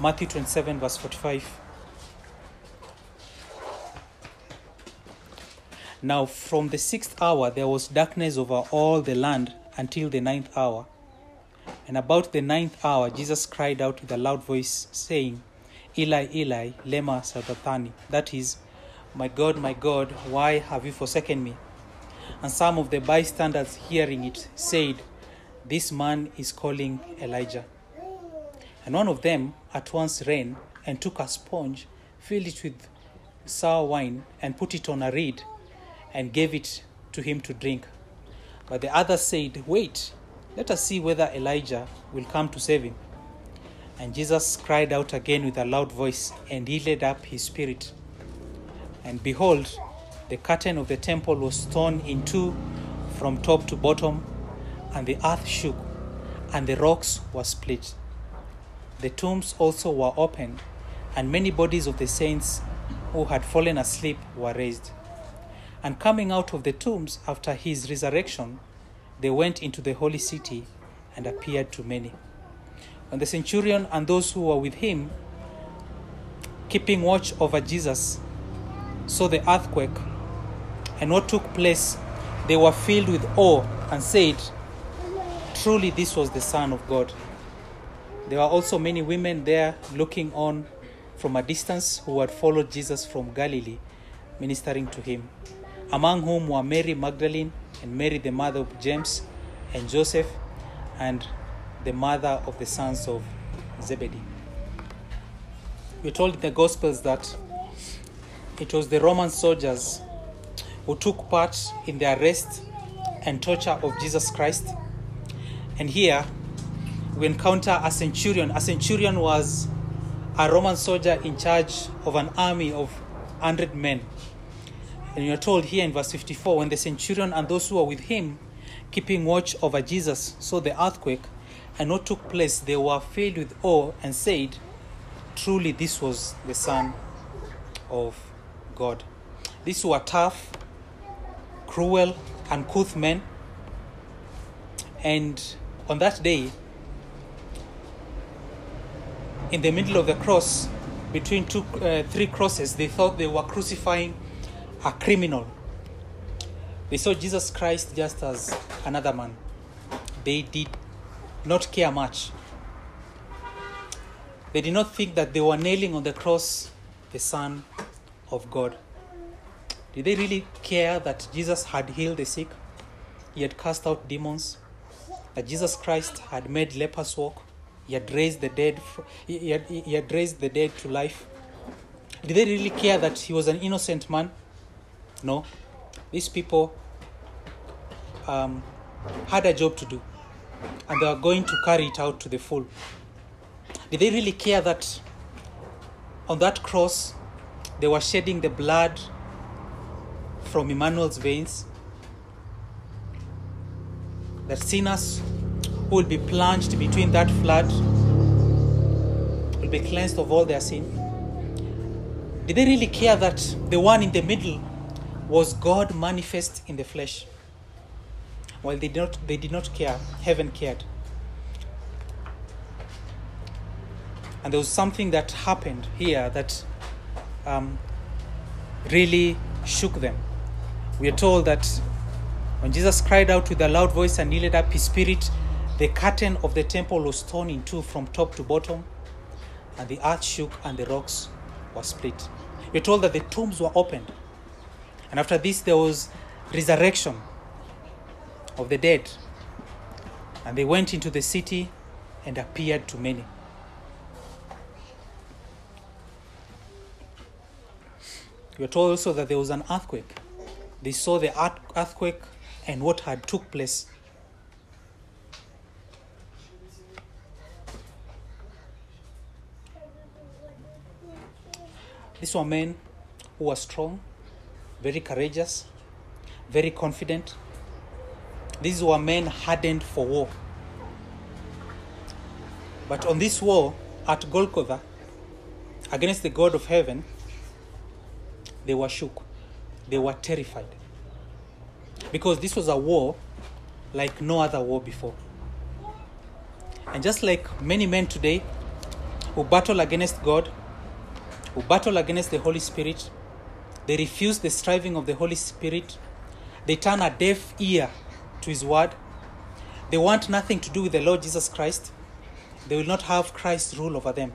Matthew 27, verse 45. Now, from the sixth hour, there was darkness over all the land until the ninth hour. And about the ninth hour, Jesus cried out with a loud voice, saying, Eli, Eli, lema sabachthani. That is, My God, my God, why have you forsaken me? And some of the bystanders hearing it said, This man is calling Elijah. And one of them at once ran and took a sponge, filled it with sour wine, and put it on a reed, and gave it to him to drink. But the other said, Wait, let us see whether Elijah will come to save him. And Jesus cried out again with a loud voice, and yielded up his spirit. And behold, the curtain of the temple was torn in two from top to bottom, and the earth shook, and the rocks were split. The tombs also were opened, and many bodies of the saints who had fallen asleep were raised. And coming out of the tombs after his resurrection, they went into the holy city and appeared to many. When the centurion and those who were with him, keeping watch over Jesus, saw the earthquake and what took place, they were filled with awe and said, Truly, this was the Son of God. There were also many women there looking on from a distance who had followed Jesus from Galilee, ministering to him, among whom were Mary Magdalene and Mary, the mother of James and Joseph, and the mother of the sons of Zebedee. We're told in the Gospels that it was the Roman soldiers who took part in the arrest and torture of Jesus Christ. And here we encounter a centurion. A centurion was a Roman soldier in charge of an army of 100 men. And you're told here in verse 54 when the centurion and those who were with him, keeping watch over Jesus, saw the earthquake and what took place, they were filled with awe and said, Truly, this was the Son of God. These were tough, cruel, uncouth men. And on that day, in the middle of the cross, between two, uh, three crosses, they thought they were crucifying a criminal. They saw Jesus Christ just as another man. They did not care much. They did not think that they were nailing on the cross the Son of God. Did they really care that Jesus had healed the sick? He had cast out demons? That Jesus Christ had made lepers walk? He had raised the dead. He had, he had raised the dead to life. Did they really care that he was an innocent man? No. These people um, had a job to do, and they were going to carry it out to the full. Did they really care that on that cross they were shedding the blood from Emmanuel's veins? That sinners who will be plunged between that flood will be cleansed of all their sin? Did they really care that the one in the middle was God manifest in the flesh? Well, they did not, they did not care. Heaven cared. And there was something that happened here that um, really shook them. We are told that when Jesus cried out with a loud voice and yielded up his spirit, the curtain of the temple was torn in two from top to bottom, and the earth shook and the rocks were split. We're told that the tombs were opened. And after this, there was resurrection of the dead. And they went into the city and appeared to many. We are told also that there was an earthquake. They saw the earthquake and what had took place. These were men who were strong, very courageous, very confident. These were men hardened for war. But on this war at Golgotha, against the God of heaven, they were shook. They were terrified. Because this was a war like no other war before. And just like many men today, who battle against God, who battle against the Holy Spirit. They refuse the striving of the Holy Spirit. They turn a deaf ear to His word. They want nothing to do with the Lord Jesus Christ. They will not have Christ rule over them.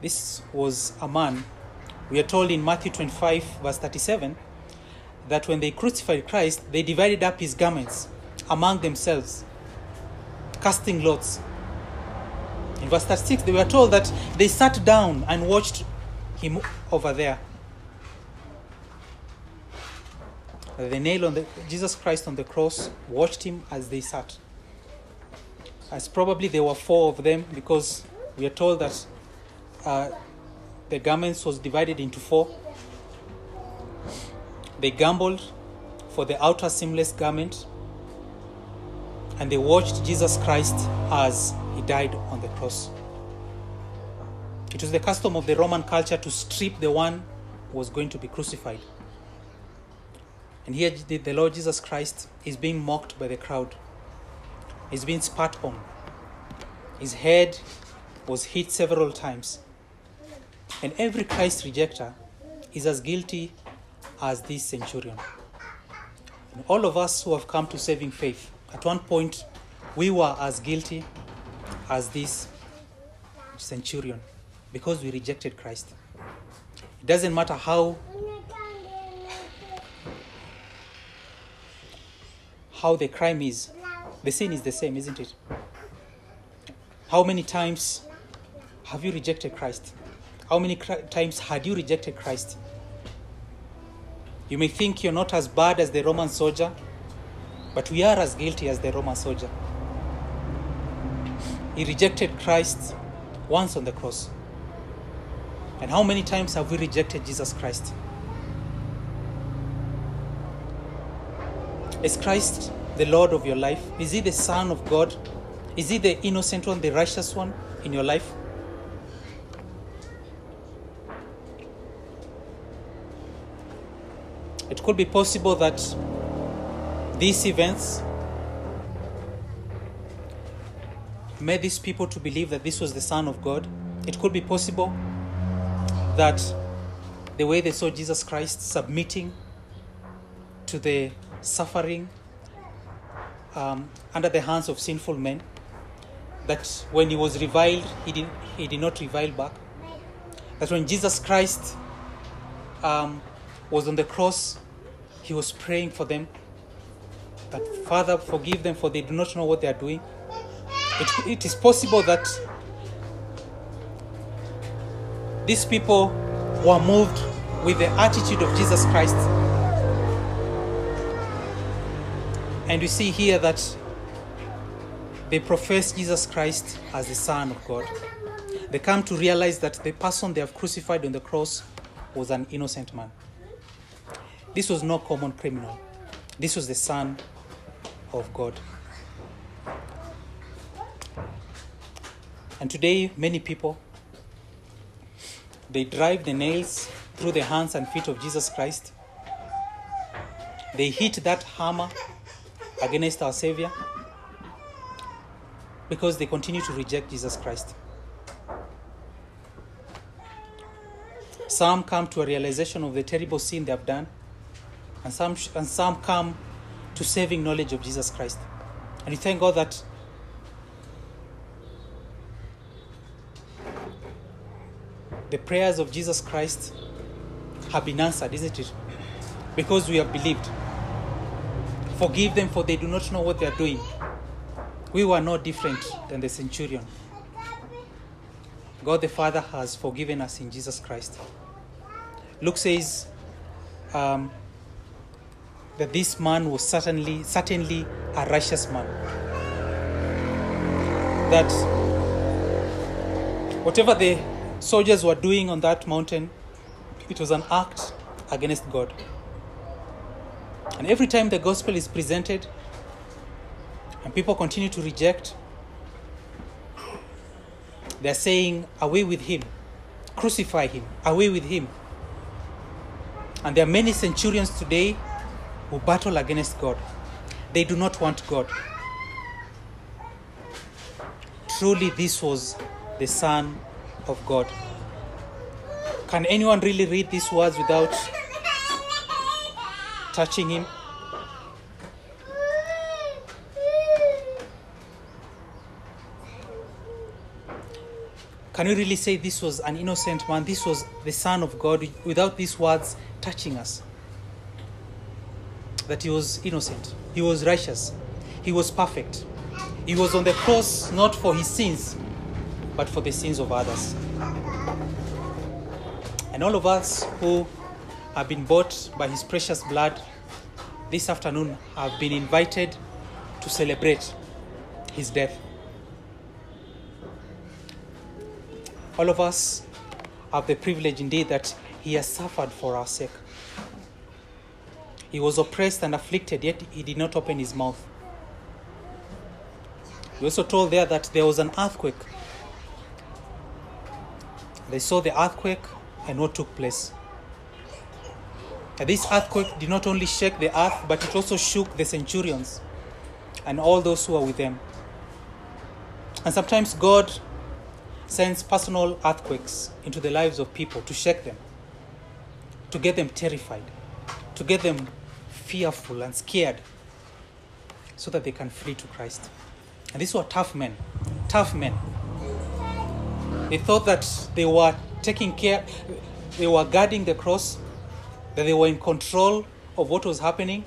This was a man, we are told in Matthew 25, verse 37, that when they crucified Christ, they divided up his garments among themselves, casting lots. In verse 36, they were told that they sat down and watched him over there. The nail on the, Jesus Christ on the cross, watched him as they sat. As probably there were four of them because we are told that uh, the garments was divided into four. They gambled for the outer seamless garment and they watched Jesus Christ as he died on the cross. It was the custom of the Roman culture to strip the one who was going to be crucified. And here the Lord Jesus Christ is being mocked by the crowd. He's being spat on. His head was hit several times. And every Christ rejecter is as guilty as this centurion. And all of us who have come to saving faith, at one point, we were as guilty as this centurion because we rejected Christ. It doesn't matter how how the crime is, the sin is the same, isn't it? How many times have you rejected Christ? How many times had you rejected Christ? You may think you're not as bad as the Roman soldier, but we are as guilty as the Roman soldier. He rejected Christ once on the cross. And how many times have we rejected Jesus Christ? Is Christ the Lord of your life? Is He the Son of God? Is He the innocent one, the righteous one in your life? It could be possible that these events made these people to believe that this was the Son of God. It could be possible that the way they saw Jesus Christ submitting to the suffering um, under the hands of sinful men, that when he was reviled, he did, he did not revile back. That when Jesus Christ um, was on the cross, he was praying for them. That Father, forgive them, for they do not know what they are doing. It, it is possible that these people were moved with the attitude of Jesus Christ. And we see here that they profess Jesus Christ as the Son of God. They come to realize that the person they have crucified on the cross was an innocent man. This was no common criminal. This was the Son of God. And today, many people they drive the nails through the hands and feet of Jesus Christ. They hit that hammer against our Savior because they continue to reject Jesus Christ. Some come to a realization of the terrible sin they have done, and some, and some come to saving knowledge of Jesus Christ. And we thank God that the prayers of Jesus Christ have been answered, isn't it? Because we have believed. Forgive them, for they do not know what they are doing. We were no different than the centurion. God the Father has forgiven us in Jesus Christ. Luke says um, that this man was certainly, certainly a righteous man. That whatever the soldiers were doing on that mountain, it was an act against God. And every time the gospel is presented and people continue to reject, they're saying, Away with him, crucify him, away with him. And there are many centurions today who battle against God. They do not want God. truly this was the Son of God. Can anyone really read these words without touching him? Can you really say this was an innocent man? This was the Son of God without these words touching us? That he was innocent, he was righteous, he was perfect. He was on the cross not for his sins, but for the sins of others. And all of us who have been bought by his precious blood this afternoon have been invited to celebrate his death. All of us have the privilege indeed that he has suffered for our sake. He was oppressed and afflicted, yet he did not open his mouth. We also told there that there was an earthquake. They saw the earthquake and what took place. This earthquake did not only shake the earth, but it also shook the centurions and all those who were with them. And sometimes God sends personal earthquakes into the lives of people to shake them, to get them terrified, to get them fearful and scared, so that they can flee to Christ. And these were tough men, tough men. They thought that they were taking care, they were guarding the cross, that they were in control of what was happening.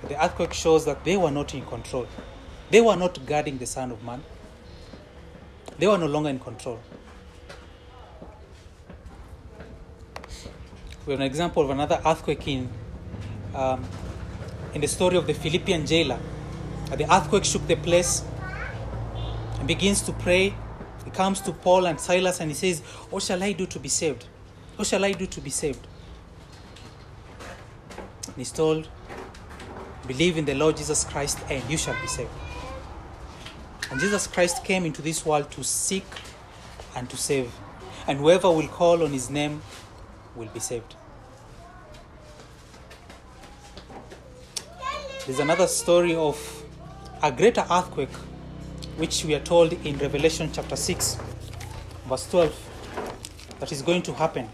But the earthquake shows that they were not in control. They were not guarding the Son of Man. They were no longer in control. We have an example of another earthquake in, um, in the story of the Philippian jailer. The earthquake shook the place and begins to pray. He comes to Paul and Silas and he says, What shall I do to be saved? What shall I do to be saved? And he's told, Believe in the Lord Jesus Christ and you shall be saved. And Jesus Christ came into this world to seek and to save. And whoever will call on his name will be saved. There's another story of a greater earthquake, which we are told in Revelation chapter 6, verse 12, that is going to happen.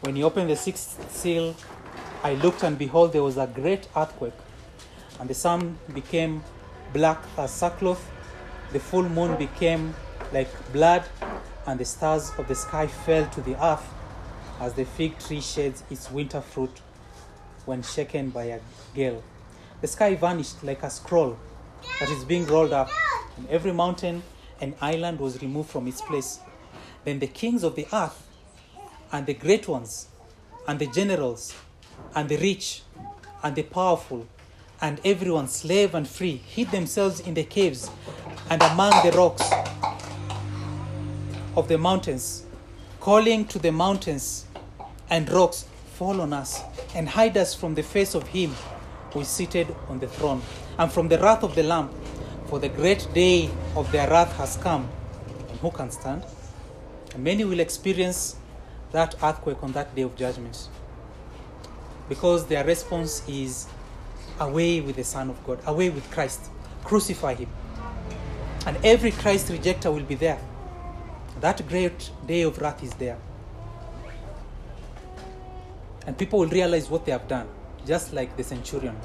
When he opened the sixth seal, I looked and behold, there was a great earthquake, and the sun became black as sackcloth, the full moon became like blood, and the stars of the sky fell to the earth as the fig tree sheds its winter fruit when shaken by a gale. The sky vanished like a scroll that is being rolled up, and every mountain and island was removed from its place. Then the kings of the earth and the great ones, and the generals, and the rich, and the powerful, and everyone, slave and free, hid themselves in the caves and among the rocks of the mountains, calling to the mountains and rocks, Fall on us and hide us from the face of him who is seated on the throne, and from the wrath of the Lamb. For the great day of their wrath has come, and who can stand? And many will experience that earthquake on that day of judgment because their response is away with the Son of God, away with Christ, crucify him. And every Christ rejecter will be there. That great day of wrath is there. And people will realize what they have done, just like the centurion,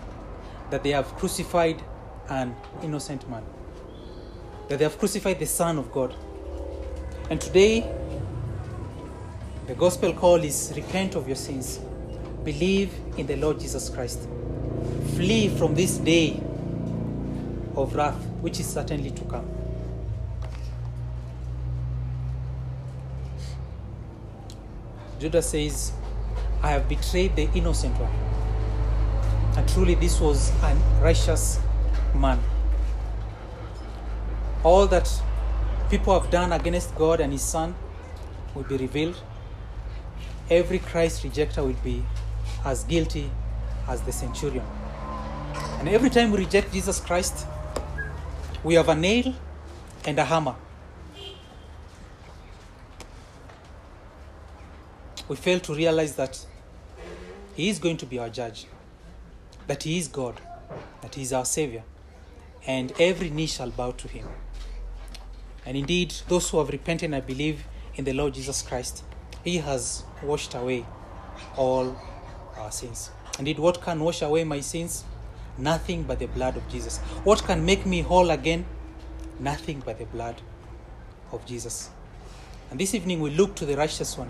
that they have crucified an innocent man, that they have crucified the Son of God. And today, the gospel call is repent of your sins, believe in the Lord Jesus Christ, flee from this day of wrath, which is certainly to come. Judas says, I have betrayed the innocent one. And truly, this was a righteous man. All that people have done against God and His Son will be revealed. Every Christ rejecter will be as guilty as the centurion. And every time we reject Jesus Christ, we have a nail and a hammer. We fail to realize that He is going to be our judge, that He is God, that He is our Savior, and every knee shall bow to Him. And indeed, those who have repented and believe in the Lord Jesus Christ, He has washed away all our sins. Indeed, what can wash away my sins? Nothing but the blood of Jesus. What can make me whole again? Nothing but the blood of Jesus. And this evening we look to the righteous one.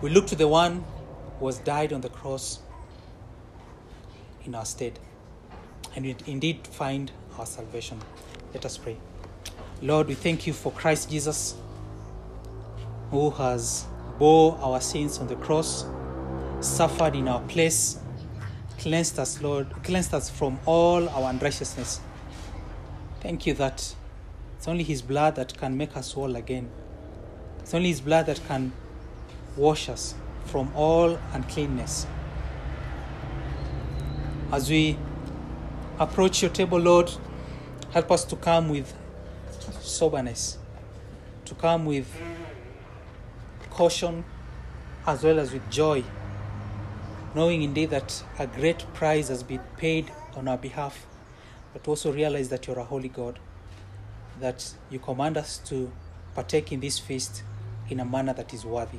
We look to the one who has died on the cross in our stead. And we indeed find our salvation. Let us pray. Lord, we thank you for Christ Jesus, who has bore our sins on the cross, suffered in our place, cleansed us, Lord, cleansed us from all our unrighteousness. Thank you that it's only His blood that can make us whole again. It's only His blood that can wash us from all uncleanness. As we approach your table, Lord, help us to come with soberness, to come with caution as well as with joy, knowing indeed that a great price has been paid on our behalf, but also realize that you're a holy God, that you command us to partake in this feast in a manner that is worthy.